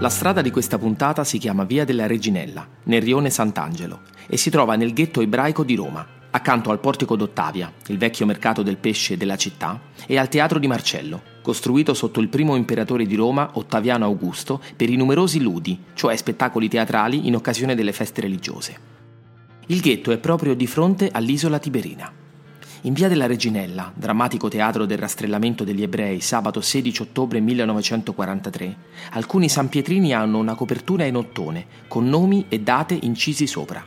La strada di questa puntata si chiama Via della Reginella, nel rione Sant'Angelo, e si trova nel ghetto ebraico di Roma, accanto al Portico d'Ottavia, il vecchio mercato del pesce della città, e al Teatro di Marcello, costruito sotto il primo imperatore di Roma, Ottaviano Augusto, per i numerosi ludi, cioè spettacoli teatrali in occasione delle feste religiose. Il ghetto è proprio di fronte all'isola Tiberina. In via della Reginella, drammatico teatro del rastrellamento degli ebrei sabato 16 ottobre 1943, alcuni sanpietrini hanno una copertura in ottone con nomi e date incisi sopra.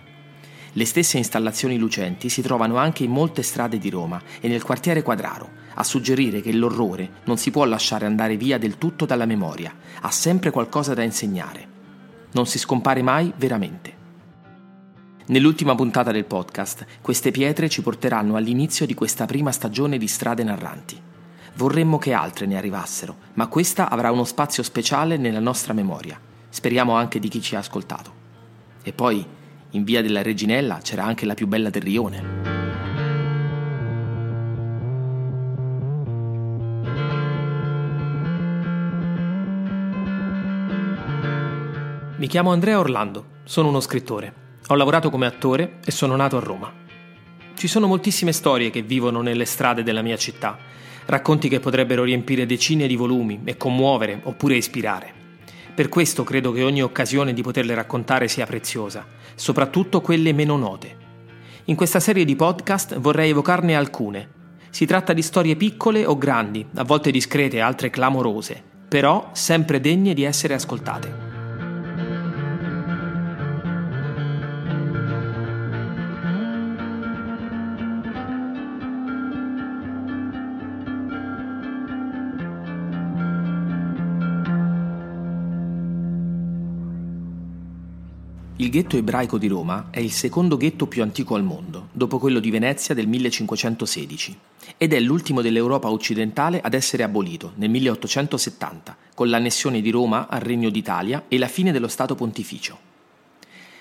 Le stesse installazioni lucenti si trovano anche in molte strade di Roma e nel quartiere Quadraro, a suggerire che l'orrore non si può lasciare andare via del tutto dalla memoria, ha sempre qualcosa da insegnare. Non si scompare mai veramente. Nell'ultima puntata del podcast, queste pietre ci porteranno all'inizio di questa prima stagione di Strade Narranti. Vorremmo che altre ne arrivassero, ma questa avrà uno spazio speciale nella nostra memoria. Speriamo anche di chi ci ha ascoltato. E poi, in via della Reginella c'era anche la più bella del rione. Mi chiamo Andrea Orlando, sono uno scrittore. Ho lavorato come attore e sono nato a Roma. Ci sono moltissime storie che vivono nelle strade della mia città, racconti che potrebbero riempire decine di volumi e commuovere oppure ispirare. Per questo credo che ogni occasione di poterle raccontare sia preziosa, soprattutto quelle meno note. In questa serie di podcast vorrei evocarne alcune. Si tratta di storie piccole o grandi, a volte discrete, altre clamorose, però sempre degne di essere ascoltate. Il ghetto ebraico di Roma è il secondo ghetto più antico al mondo, dopo quello di Venezia del 1516, ed è l'ultimo dell'Europa occidentale ad essere abolito nel 1870, con l'annessione di Roma al Regno d'Italia e la fine dello Stato pontificio.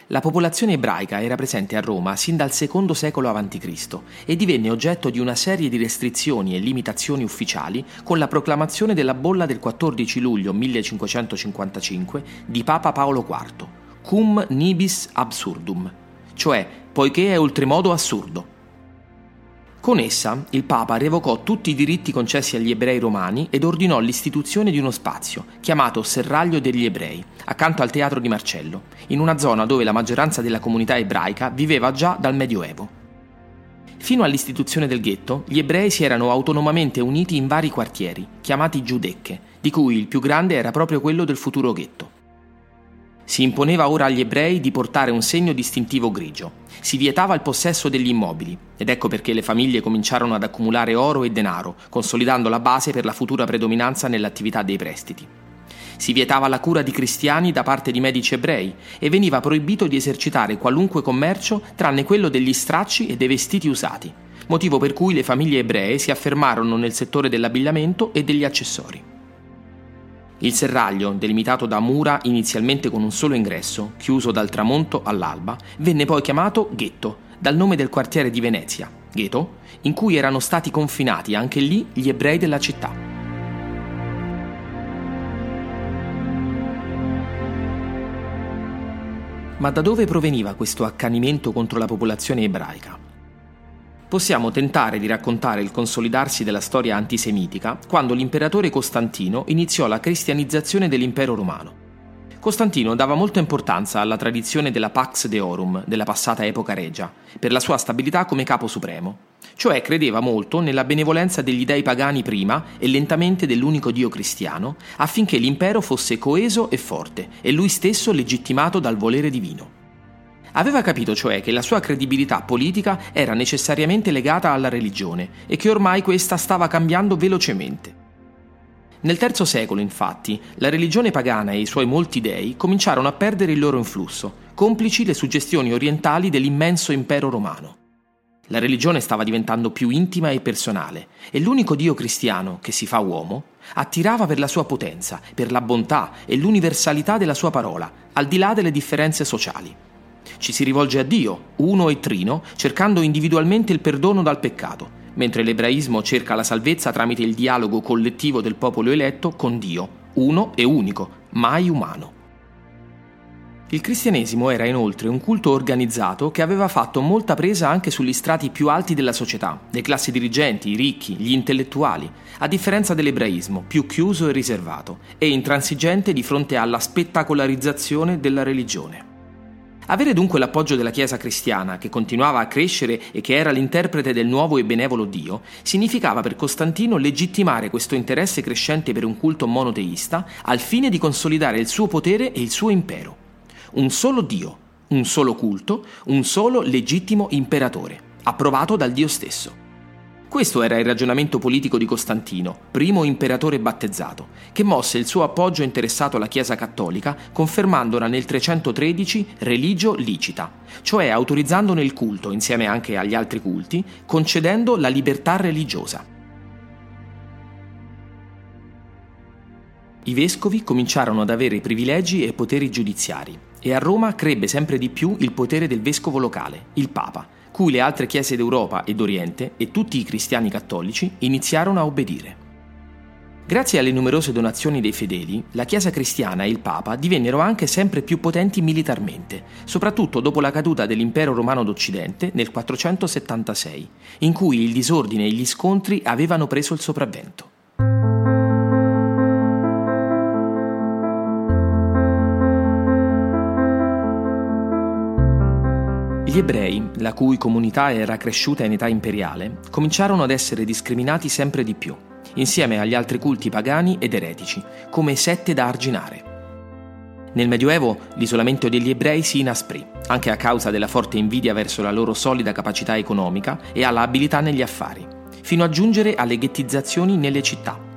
La popolazione ebraica era presente a Roma sin dal secondo secolo a.C. e divenne oggetto di una serie di restrizioni e limitazioni ufficiali con la proclamazione della bolla del 14 luglio 1555 di Papa Paolo IV cum nibis absurdum, cioè poiché è oltremodo assurdo. Con essa il Papa revocò tutti i diritti concessi agli ebrei romani ed ordinò l'istituzione di uno spazio, chiamato Serraglio degli Ebrei, accanto al Teatro di Marcello, in una zona dove la maggioranza della comunità ebraica viveva già dal Medioevo. Fino all'istituzione del ghetto, gli ebrei si erano autonomamente uniti in vari quartieri, chiamati giudecche, di cui il più grande era proprio quello del futuro ghetto. Si imponeva ora agli ebrei di portare un segno distintivo grigio. Si vietava il possesso degli immobili, ed ecco perché le famiglie cominciarono ad accumulare oro e denaro, consolidando la base per la futura predominanza nell'attività dei prestiti. Si vietava la cura di cristiani da parte di medici ebrei e veniva proibito di esercitare qualunque commercio tranne quello degli stracci e dei vestiti usati, motivo per cui le famiglie ebree si affermarono nel settore dell'abbigliamento e degli accessori. Il serraglio, delimitato da mura inizialmente con un solo ingresso, chiuso dal tramonto all'alba, venne poi chiamato ghetto, dal nome del quartiere di Venezia, ghetto, in cui erano stati confinati anche lì gli ebrei della città. Ma da dove proveniva questo accanimento contro la popolazione ebraica? Possiamo tentare di raccontare il consolidarsi della storia antisemitica quando l'imperatore Costantino iniziò la cristianizzazione dell'impero romano. Costantino dava molta importanza alla tradizione della Pax Deorum della passata epoca regia, per la sua stabilità come capo supremo, cioè credeva molto nella benevolenza degli dei pagani prima e lentamente dell'unico Dio cristiano, affinché l'impero fosse coeso e forte e lui stesso legittimato dal volere divino. Aveva capito cioè che la sua credibilità politica era necessariamente legata alla religione e che ormai questa stava cambiando velocemente. Nel III secolo, infatti, la religione pagana e i suoi molti dei cominciarono a perdere il loro influsso, complici le suggestioni orientali dell'immenso impero romano. La religione stava diventando più intima e personale e l'unico Dio cristiano, che si fa uomo, attirava per la sua potenza, per la bontà e l'universalità della sua parola, al di là delle differenze sociali ci si rivolge a Dio, uno e trino, cercando individualmente il perdono dal peccato, mentre l'ebraismo cerca la salvezza tramite il dialogo collettivo del popolo eletto con Dio, uno e unico, mai umano. Il cristianesimo era inoltre un culto organizzato che aveva fatto molta presa anche sugli strati più alti della società, le classi dirigenti, i ricchi, gli intellettuali, a differenza dell'ebraismo, più chiuso e riservato, e intransigente di fronte alla spettacolarizzazione della religione. Avere dunque l'appoggio della Chiesa cristiana, che continuava a crescere e che era l'interprete del nuovo e benevolo Dio, significava per Costantino legittimare questo interesse crescente per un culto monoteista al fine di consolidare il suo potere e il suo impero un solo Dio, un solo culto, un solo legittimo imperatore, approvato dal Dio stesso. Questo era il ragionamento politico di Costantino, primo imperatore battezzato, che mosse il suo appoggio interessato alla Chiesa cattolica, confermandola nel 313 religio licita, cioè autorizzandone il culto insieme anche agli altri culti, concedendo la libertà religiosa. I vescovi cominciarono ad avere privilegi e poteri giudiziari, e a Roma crebbe sempre di più il potere del vescovo locale, il Papa, cui le altre chiese d'Europa e d'Oriente e tutti i cristiani cattolici iniziarono a obbedire. Grazie alle numerose donazioni dei fedeli, la Chiesa cristiana e il Papa divennero anche sempre più potenti militarmente, soprattutto dopo la caduta dell'impero romano d'Occidente nel 476, in cui il disordine e gli scontri avevano preso il sopravvento. Gli ebrei, la cui comunità era cresciuta in età imperiale, cominciarono ad essere discriminati sempre di più, insieme agli altri culti pagani ed eretici, come sette da arginare. Nel Medioevo l'isolamento degli ebrei si inasprì, anche a causa della forte invidia verso la loro solida capacità economica e alla abilità negli affari, fino a giungere alle ghettizzazioni nelle città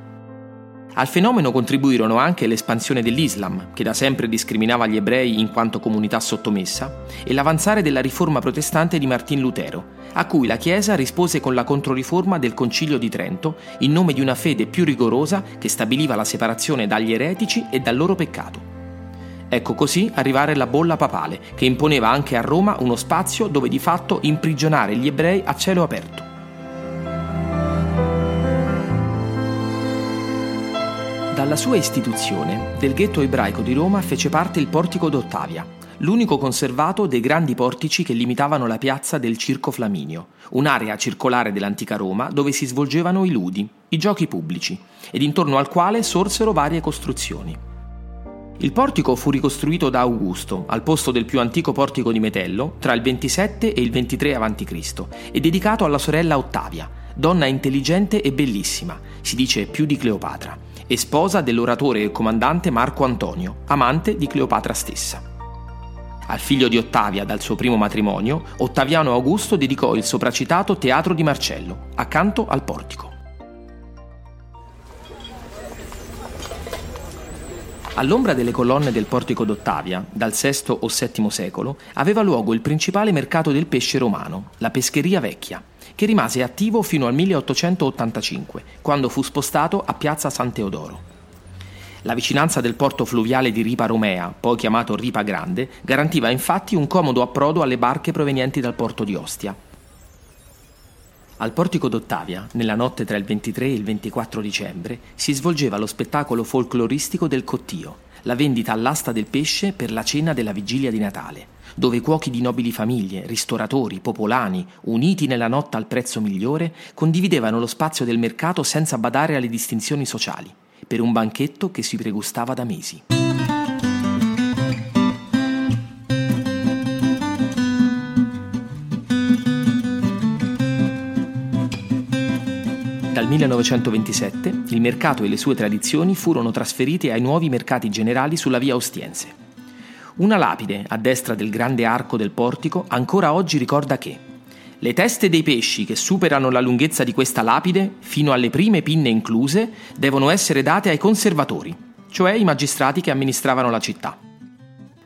al fenomeno contribuirono anche l'espansione dell'Islam, che da sempre discriminava gli ebrei in quanto comunità sottomessa, e l'avanzare della riforma protestante di Martin Lutero, a cui la Chiesa rispose con la controriforma del Concilio di Trento in nome di una fede più rigorosa che stabiliva la separazione dagli eretici e dal loro peccato. Ecco così arrivare la bolla papale, che imponeva anche a Roma uno spazio dove di fatto imprigionare gli ebrei a cielo aperto. Dalla sua istituzione, del ghetto ebraico di Roma fece parte il Portico d'Ottavia, l'unico conservato dei grandi portici che limitavano la piazza del Circo Flaminio, un'area circolare dell'antica Roma dove si svolgevano i ludi, i giochi pubblici, ed intorno al quale sorsero varie costruzioni. Il portico fu ricostruito da Augusto, al posto del più antico portico di Metello, tra il 27 e il 23 a.C., e dedicato alla sorella Ottavia, donna intelligente e bellissima, si dice più di Cleopatra e sposa dell'oratore e comandante Marco Antonio, amante di Cleopatra stessa. Al figlio di Ottavia dal suo primo matrimonio, Ottaviano Augusto dedicò il sopracitato Teatro di Marcello, accanto al portico. All'ombra delle colonne del portico d'Ottavia, dal VI o VII secolo, aveva luogo il principale mercato del pesce romano, la Pescheria Vecchia, che rimase attivo fino al 1885, quando fu spostato a Piazza San Teodoro. La vicinanza del porto fluviale di Ripa Romea, poi chiamato Ripa Grande, garantiva infatti un comodo approdo alle barche provenienti dal porto di Ostia. Al portico d'Ottavia, nella notte tra il 23 e il 24 dicembre, si svolgeva lo spettacolo folcloristico del Cottio, la vendita all'asta del pesce per la cena della vigilia di Natale, dove cuochi di nobili famiglie, ristoratori, popolani, uniti nella notte al prezzo migliore, condividevano lo spazio del mercato senza badare alle distinzioni sociali, per un banchetto che si pregustava da mesi. Dal 1927 il mercato e le sue tradizioni furono trasferiti ai nuovi mercati generali sulla via Ostiense. Una lapide a destra del grande arco del portico ancora oggi ricorda che le teste dei pesci che superano la lunghezza di questa lapide, fino alle prime pinne incluse, devono essere date ai conservatori, cioè i magistrati che amministravano la città.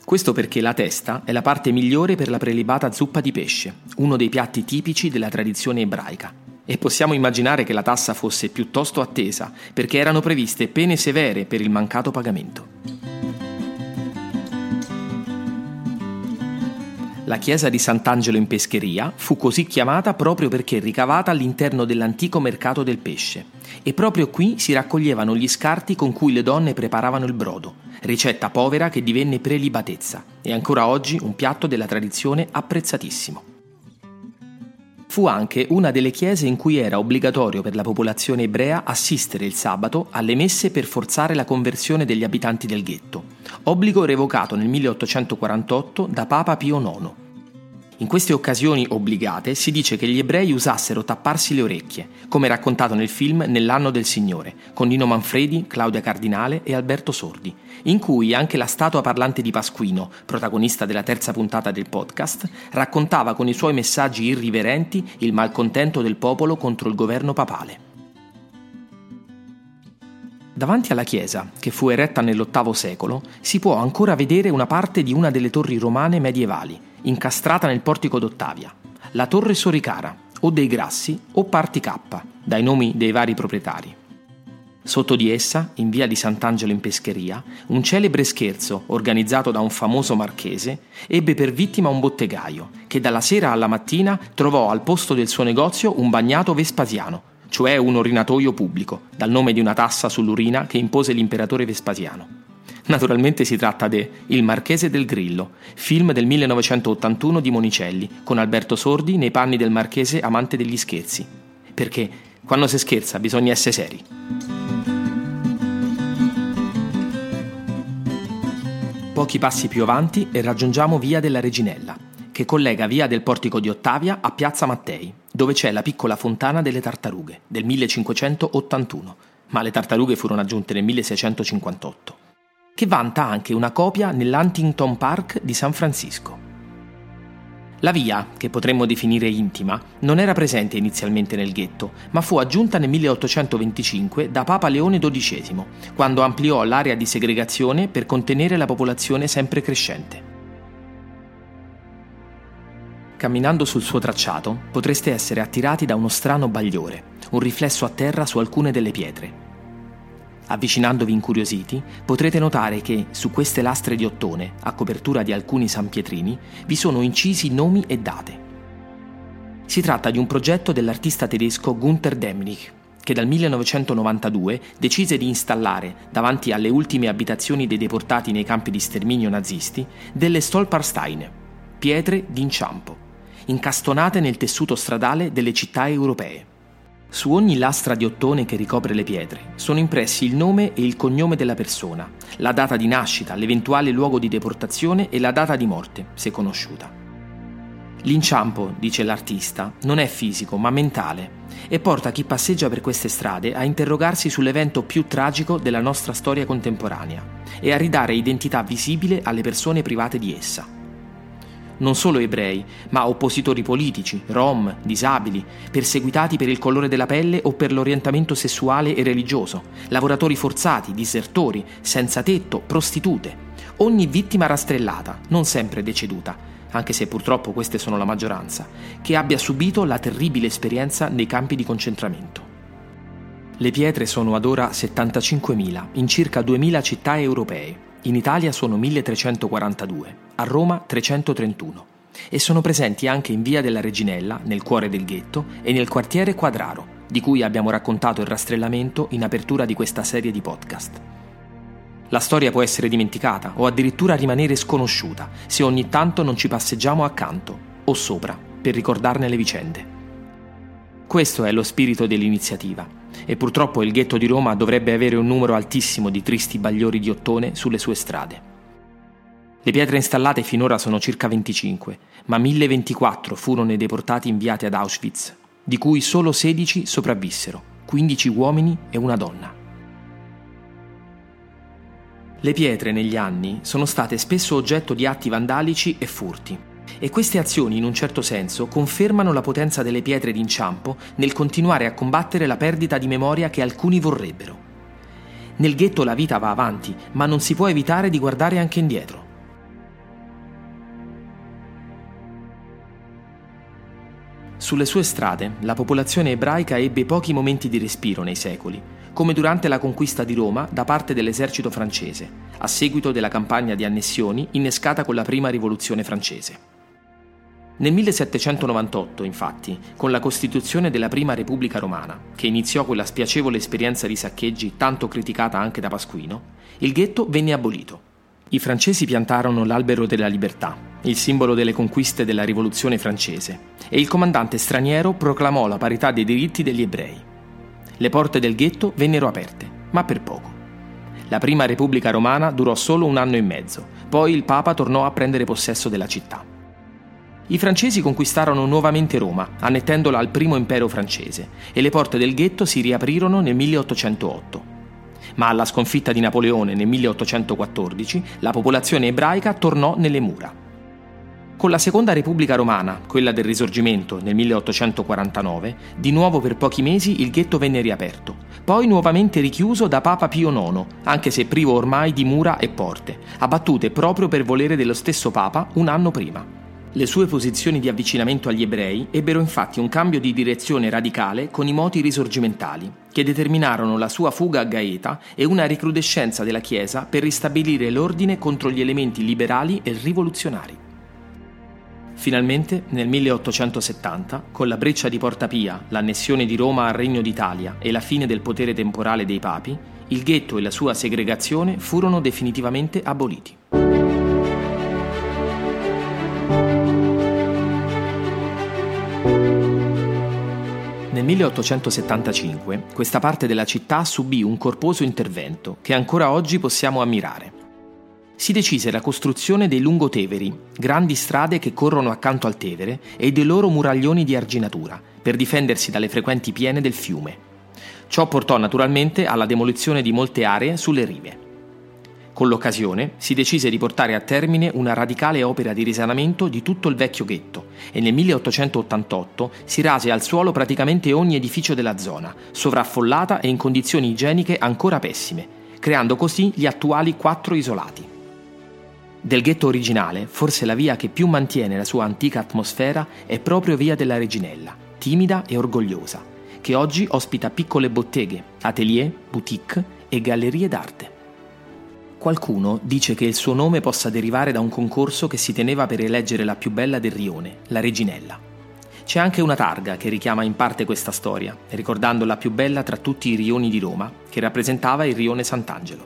Questo perché la testa è la parte migliore per la prelibata zuppa di pesce, uno dei piatti tipici della tradizione ebraica. E possiamo immaginare che la tassa fosse piuttosto attesa, perché erano previste pene severe per il mancato pagamento. La chiesa di Sant'Angelo in Pescheria fu così chiamata proprio perché ricavata all'interno dell'antico mercato del pesce, E proprio qui si raccoglievano gli scarti con cui le donne preparavano il brodo, ricetta povera che divenne prelibatezza e ancora oggi un piatto della tradizione apprezzatissimo. Fu anche una delle chiese in cui era obbligatorio per la popolazione ebrea assistere il sabato alle messe per forzare la conversione degli abitanti del ghetto, obbligo revocato nel 1848 da Papa Pio IX in queste occasioni obbligate si dice che gli ebrei usassero tapparsi le orecchie, come raccontato nel film Nell'anno del Signore, con Nino Manfredi, Claudia Cardinale e Alberto Sordi, in cui anche la statua parlante di Pasquino, protagonista della terza puntata del podcast, raccontava con i suoi messaggi irriverenti il malcontento del popolo contro il governo papale. Davanti alla chiesa, che fu eretta nell'VIII secolo, si può ancora vedere una parte di una delle torri romane medievali, incastrata nel portico d'Ottavia, la Torre Soricara, o dei Grassi o Parti K, dai nomi dei vari proprietari. Sotto di essa, in via di Sant'Angelo in Pescheria, un celebre scherzo, organizzato da un famoso marchese, ebbe per vittima un bottegaio, che dalla sera alla mattina trovò al posto del suo negozio un bagnato Vespasiano, cioè un orinatoio pubblico, dal nome di una tassa sull'urina che impose l'imperatore Vespasiano. Naturalmente si tratta de Il Marchese del Grillo, film del 1981 di Monicelli, con Alberto Sordi nei panni del marchese amante degli scherzi. Perché quando si scherza bisogna essere seri. Pochi passi più avanti e raggiungiamo Via della Reginella, che collega Via del Portico di Ottavia a Piazza Mattei, dove c'è la piccola fontana delle tartarughe, del 1581, ma le tartarughe furono aggiunte nel 1658 che vanta anche una copia nell'Huntington Park di San Francisco. La via, che potremmo definire intima, non era presente inizialmente nel ghetto, ma fu aggiunta nel 1825 da Papa Leone XII, quando ampliò l'area di segregazione per contenere la popolazione sempre crescente. Camminando sul suo tracciato potreste essere attirati da uno strano bagliore, un riflesso a terra su alcune delle pietre. Avvicinandovi incuriositi, potrete notare che su queste lastre di ottone, a copertura di alcuni sanpietrini, vi sono incisi nomi e date. Si tratta di un progetto dell'artista tedesco Gunther Demnig, che dal 1992 decise di installare, davanti alle ultime abitazioni dei deportati nei campi di sterminio nazisti, delle Stolpersteine, pietre d'inciampo, incastonate nel tessuto stradale delle città europee. Su ogni lastra di ottone che ricopre le pietre sono impressi il nome e il cognome della persona, la data di nascita, l'eventuale luogo di deportazione e la data di morte, se conosciuta. L'inciampo, dice l'artista, non è fisico ma mentale e porta chi passeggia per queste strade a interrogarsi sull'evento più tragico della nostra storia contemporanea e a ridare identità visibile alle persone private di essa non solo ebrei, ma oppositori politici, rom, disabili, perseguitati per il colore della pelle o per l'orientamento sessuale e religioso, lavoratori forzati, disertori, senza tetto, prostitute. Ogni vittima rastrellata, non sempre deceduta, anche se purtroppo queste sono la maggioranza, che abbia subito la terribile esperienza nei campi di concentramento. Le pietre sono ad ora 75.000 in circa 2.000 città europee. In Italia sono 1342, a Roma 331 e sono presenti anche in via della Reginella, nel cuore del ghetto, e nel quartiere Quadraro, di cui abbiamo raccontato il rastrellamento in apertura di questa serie di podcast. La storia può essere dimenticata o addirittura rimanere sconosciuta se ogni tanto non ci passeggiamo accanto o sopra per ricordarne le vicende. Questo è lo spirito dell'iniziativa e purtroppo il ghetto di Roma dovrebbe avere un numero altissimo di tristi bagliori di ottone sulle sue strade. Le pietre installate finora sono circa 25, ma 1024 furono i deportati inviati ad Auschwitz, di cui solo 16 sopravvissero, 15 uomini e una donna. Le pietre negli anni sono state spesso oggetto di atti vandalici e furti, e queste azioni in un certo senso confermano la potenza delle pietre d'inciampo nel continuare a combattere la perdita di memoria che alcuni vorrebbero. Nel ghetto la vita va avanti, ma non si può evitare di guardare anche indietro. Sulle sue strade la popolazione ebraica ebbe pochi momenti di respiro nei secoli, come durante la conquista di Roma da parte dell'esercito francese, a seguito della campagna di annessioni innescata con la prima rivoluzione francese. Nel 1798, infatti, con la costituzione della prima Repubblica Romana, che iniziò quella spiacevole esperienza di saccheggi tanto criticata anche da Pasquino, il ghetto venne abolito. I francesi piantarono l'albero della libertà, il simbolo delle conquiste della rivoluzione francese, e il comandante straniero proclamò la parità dei diritti degli ebrei. Le porte del ghetto vennero aperte, ma per poco. La prima Repubblica Romana durò solo un anno e mezzo, poi il Papa tornò a prendere possesso della città. I francesi conquistarono nuovamente Roma, annettendola al primo impero francese, e le porte del ghetto si riaprirono nel 1808. Ma alla sconfitta di Napoleone nel 1814 la popolazione ebraica tornò nelle mura. Con la Seconda Repubblica Romana, quella del Risorgimento nel 1849, di nuovo per pochi mesi il ghetto venne riaperto, poi nuovamente richiuso da Papa Pio IX, anche se privo ormai di mura e porte, abbattute proprio per volere dello stesso Papa un anno prima. Le sue posizioni di avvicinamento agli ebrei ebbero infatti un cambio di direzione radicale con i moti risorgimentali, che determinarono la sua fuga a Gaeta e una ricrudescenza della Chiesa per ristabilire l'ordine contro gli elementi liberali e rivoluzionari. Finalmente, nel 1870, con la breccia di Porta Pia, l'annessione di Roma al Regno d'Italia e la fine del potere temporale dei papi, il ghetto e la sua segregazione furono definitivamente aboliti. 1875 questa parte della città subì un corposo intervento che ancora oggi possiamo ammirare. Si decise la costruzione dei lungoteveri, grandi strade che corrono accanto al Tevere, e dei loro muraglioni di arginatura, per difendersi dalle frequenti piene del fiume. Ciò portò naturalmente alla demolizione di molte aree sulle rive. Con l'occasione si decise di portare a termine una radicale opera di risanamento di tutto il vecchio ghetto e nel 1888 si rase al suolo praticamente ogni edificio della zona, sovraffollata e in condizioni igieniche ancora pessime, creando così gli attuali quattro isolati. Del ghetto originale, forse la via che più mantiene la sua antica atmosfera è proprio Via della Reginella, timida e orgogliosa, che oggi ospita piccole botteghe, atelier, boutique e gallerie d'arte. Qualcuno dice che il suo nome possa derivare da un concorso che si teneva per eleggere la più bella del rione, la Reginella. C'è anche una targa che richiama in parte questa storia, ricordando la più bella tra tutti i rioni di Roma, che rappresentava il rione Sant'Angelo.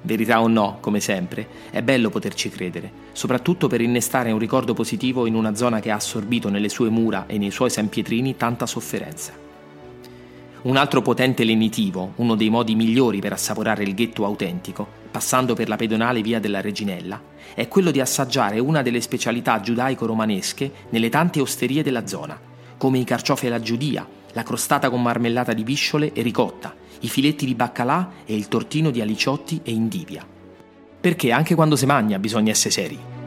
Verità o no, come sempre, è bello poterci credere, soprattutto per innestare un ricordo positivo in una zona che ha assorbito nelle sue mura e nei suoi sempietrini tanta sofferenza. Un altro potente lenitivo, uno dei modi migliori per assaporare il ghetto autentico, passando per la pedonale via della Reginella, è quello di assaggiare una delle specialità giudaico-romanesche nelle tante osterie della zona, come i carciofi alla giudia, la crostata con marmellata di bisciole e ricotta, i filetti di baccalà e il tortino di aliciotti e indivia. Perché anche quando si magna bisogna essere seri.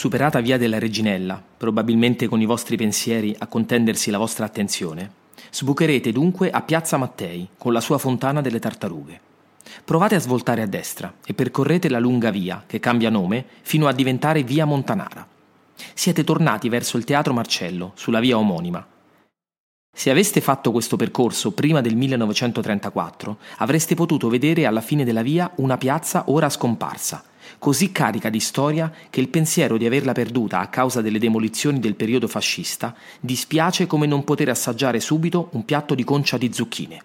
Superata via della Reginella, probabilmente con i vostri pensieri a contendersi la vostra attenzione, sbucherete dunque a Piazza Mattei con la sua fontana delle tartarughe. Provate a svoltare a destra e percorrete la lunga via, che cambia nome, fino a diventare via Montanara. Siete tornati verso il Teatro Marcello, sulla via omonima. Se aveste fatto questo percorso prima del 1934, avreste potuto vedere alla fine della via una piazza ora scomparsa, così carica di storia che il pensiero di averla perduta a causa delle demolizioni del periodo fascista dispiace come non poter assaggiare subito un piatto di concia di zucchine.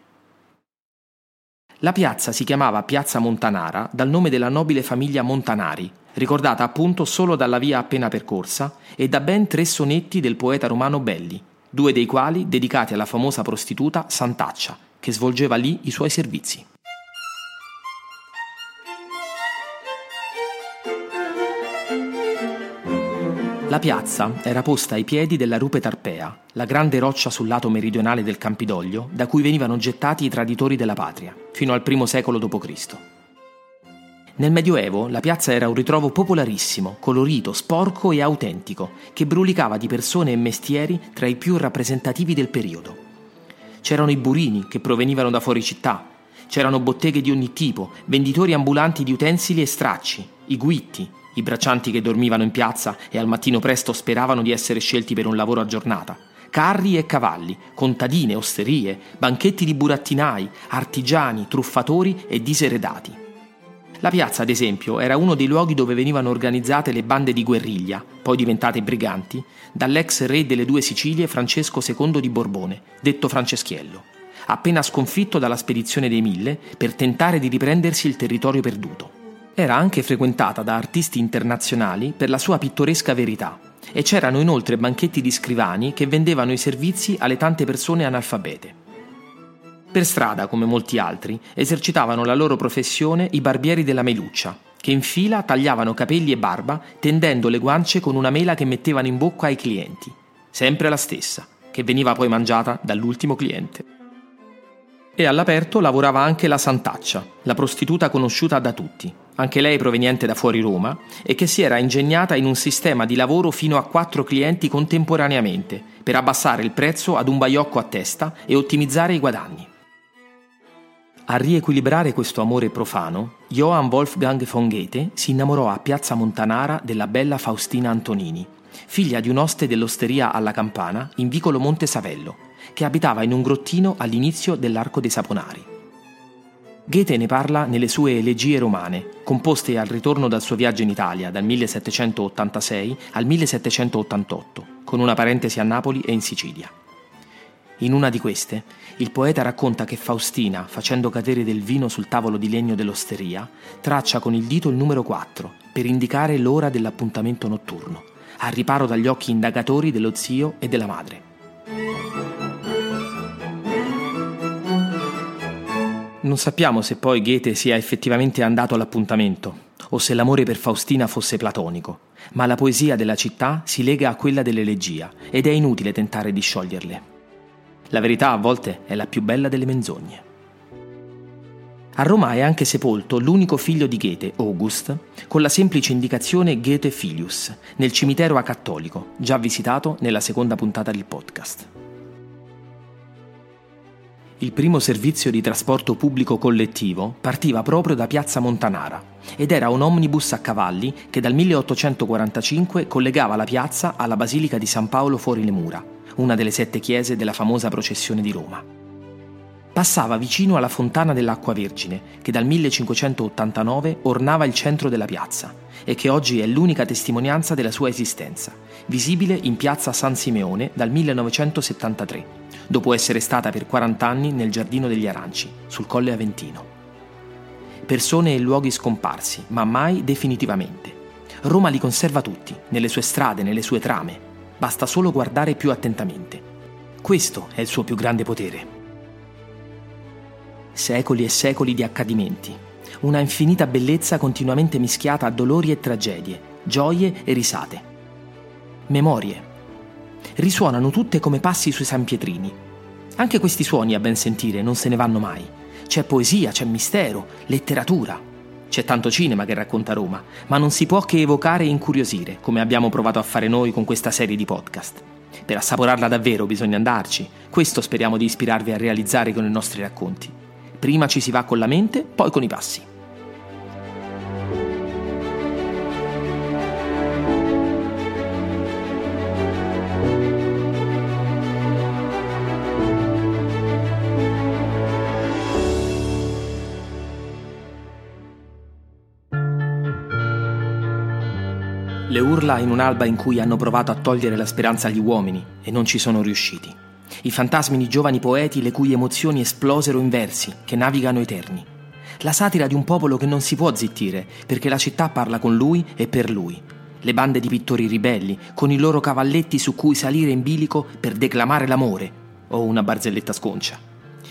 La piazza si chiamava Piazza Montanara dal nome della nobile famiglia Montanari, ricordata appunto solo dalla via appena percorsa e da ben tre sonetti del poeta romano Belli, due dei quali dedicati alla famosa prostituta Santaccia, che svolgeva lì i suoi servizi. La piazza era posta ai piedi della Rupe Tarpea, la grande roccia sul lato meridionale del Campidoglio da cui venivano gettati i traditori della patria, fino al primo secolo d.C. Nel Medioevo la piazza era un ritrovo popolarissimo, colorito, sporco e autentico, che brulicava di persone e mestieri tra i più rappresentativi del periodo. C'erano i burini che provenivano da fuori città, c'erano botteghe di ogni tipo, venditori ambulanti di utensili e stracci, i guitti, i braccianti che dormivano in piazza e al mattino presto speravano di essere scelti per un lavoro a giornata, carri e cavalli, contadine, osterie, banchetti di burattinai, artigiani, truffatori e diseredati. La piazza, ad esempio, era uno dei luoghi dove venivano organizzate le bande di guerriglia, poi diventate briganti, dall'ex re delle due Sicilie Francesco II di Borbone, detto Franceschiello, appena sconfitto dalla spedizione dei Mille per tentare di riprendersi il territorio perduto. Era anche frequentata da artisti internazionali per la sua pittoresca verità e c'erano inoltre banchetti di scrivani che vendevano i servizi alle tante persone analfabete. Per strada, come molti altri, esercitavano la loro professione i barbieri della Meluccia, che in fila tagliavano capelli e barba tendendo le guance con una mela che mettevano in bocca ai clienti, sempre la stessa, che veniva poi mangiata dall'ultimo cliente. E all'aperto lavorava anche la Santaccia, la prostituta conosciuta da tutti, anche lei proveniente da fuori Roma, e che si era ingegnata in un sistema di lavoro fino a quattro clienti contemporaneamente, per abbassare il prezzo ad un baiocco a testa e ottimizzare i guadagni. A riequilibrare questo amore profano, Johann Wolfgang von Goethe si innamorò a Piazza Montanara della bella Faustina Antonini, figlia di un oste dell'osteria alla Campana in vicolo Monte Savello, che abitava in un grottino all'inizio dell'Arco dei Saponari. Goethe ne parla nelle sue Elegie romane, composte al ritorno dal suo viaggio in Italia dal 1786 al 1788, con una parentesi a Napoli e in Sicilia. In una di queste, il poeta racconta che Faustina, facendo cadere del vino sul tavolo di legno dell'osteria, traccia con il dito il numero 4 per indicare l'ora dell'appuntamento notturno, al riparo dagli occhi indagatori dello zio e della madre. Non sappiamo se poi Goethe sia effettivamente andato all'appuntamento o se l'amore per Faustina fosse platonico, ma la poesia della città si lega a quella dell'elegia ed è inutile tentare di scioglierle. La verità a volte è la più bella delle menzogne. A Roma è anche sepolto l'unico figlio di Goethe, August, con la semplice indicazione Goethe Filius, nel cimitero acattolico, già visitato nella seconda puntata del podcast. Il primo servizio di trasporto pubblico collettivo partiva proprio da Piazza Montanara ed era un omnibus a cavalli che dal 1845 collegava la piazza alla Basilica di San Paolo fuori le mura una delle sette chiese della famosa processione di Roma. Passava vicino alla fontana dell'acqua vergine, che dal 1589 ornava il centro della piazza e che oggi è l'unica testimonianza della sua esistenza, visibile in piazza San Simeone dal 1973, dopo essere stata per 40 anni nel Giardino degli Aranci, sul Colle Aventino. Persone e luoghi scomparsi, ma mai definitivamente. Roma li conserva tutti, nelle sue strade, nelle sue trame, basta solo guardare più attentamente. Questo è il suo più grande potere. Secoli e secoli di accadimenti, una infinita bellezza continuamente mischiata a dolori e tragedie, gioie e risate. Memorie. Risuonano tutte come passi sui San Pietrini. Anche questi suoni, a ben sentire, non se ne vanno mai. C'è poesia, c'è mistero, letteratura, c'è tanto cinema che racconta Roma, ma non si può che evocare e incuriosire, come abbiamo provato a fare noi con questa serie di podcast. Per assaporarla davvero bisogna andarci, questo speriamo di ispirarvi a realizzare con i nostri racconti. Prima ci si va con la mente, poi con i passi. Le urla in un'alba in cui hanno provato a togliere la speranza agli uomini e non ci sono riusciti. I fantasmi di giovani poeti le cui emozioni esplosero in versi che navigano eterni. La satira di un popolo che non si può zittire perché la città parla con lui e per lui. Le bande di pittori ribelli con i loro cavalletti su cui salire in bilico per declamare l'amore o una barzelletta sconcia.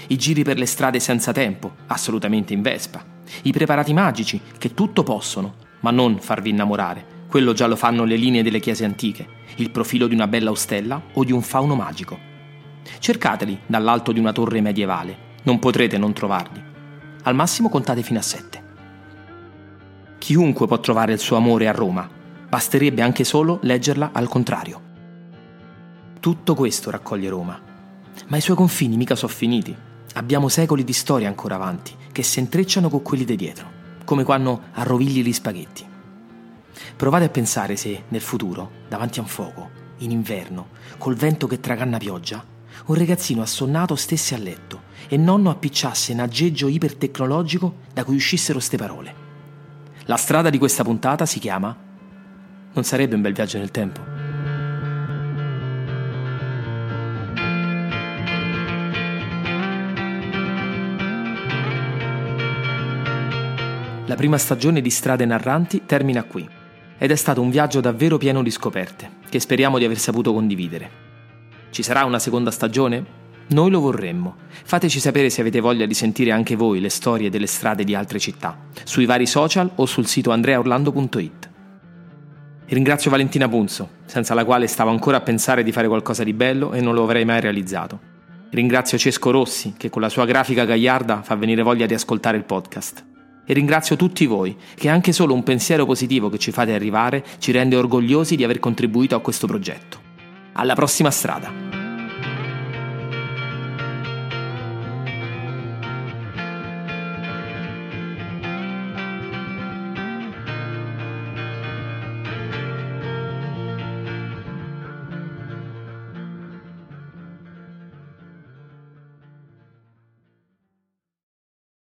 I giri per le strade senza tempo, assolutamente in vespa. I preparati magici che tutto possono, ma non farvi innamorare quello già lo fanno le linee delle chiese antiche, il profilo di una bella ostella o di un fauno magico. Cercateli dall'alto di una torre medievale, non potrete non trovarli. Al massimo contate fino a sette. Chiunque può trovare il suo amore a Roma, basterebbe anche solo leggerla al contrario. Tutto questo raccoglie Roma, ma i suoi confini mica sono finiti. Abbiamo secoli di storia ancora avanti, che si intrecciano con quelli di dietro, come quando arrovigli gli spaghetti. Provate a pensare se, nel futuro, davanti a un fuoco, in inverno, col vento che traganna pioggia, un ragazzino assonnato stesse a letto e nonno appicciasse un aggeggio ipertecnologico da cui uscissero ste parole. La strada di questa puntata si chiama Non sarebbe un bel viaggio nel tempo? La prima stagione di Strade Narranti termina qui ed è stato un viaggio davvero pieno di scoperte, che speriamo di aver saputo condividere. Ci sarà una seconda stagione? Noi lo vorremmo. Fateci sapere se avete voglia di sentire anche voi le storie delle strade di altre città, sui vari social o sul sito andreaorlando.it. Ringrazio Valentina Punzo, senza la quale stavo ancora a pensare di fare qualcosa di bello e non lo avrei mai realizzato. Ringrazio Cesco Rossi, che con la sua grafica gagliarda fa venire voglia di ascoltare il podcast. E ringrazio tutti voi, che anche solo un pensiero positivo che ci fate arrivare ci rende orgogliosi di aver contribuito a questo progetto. Alla prossima strada!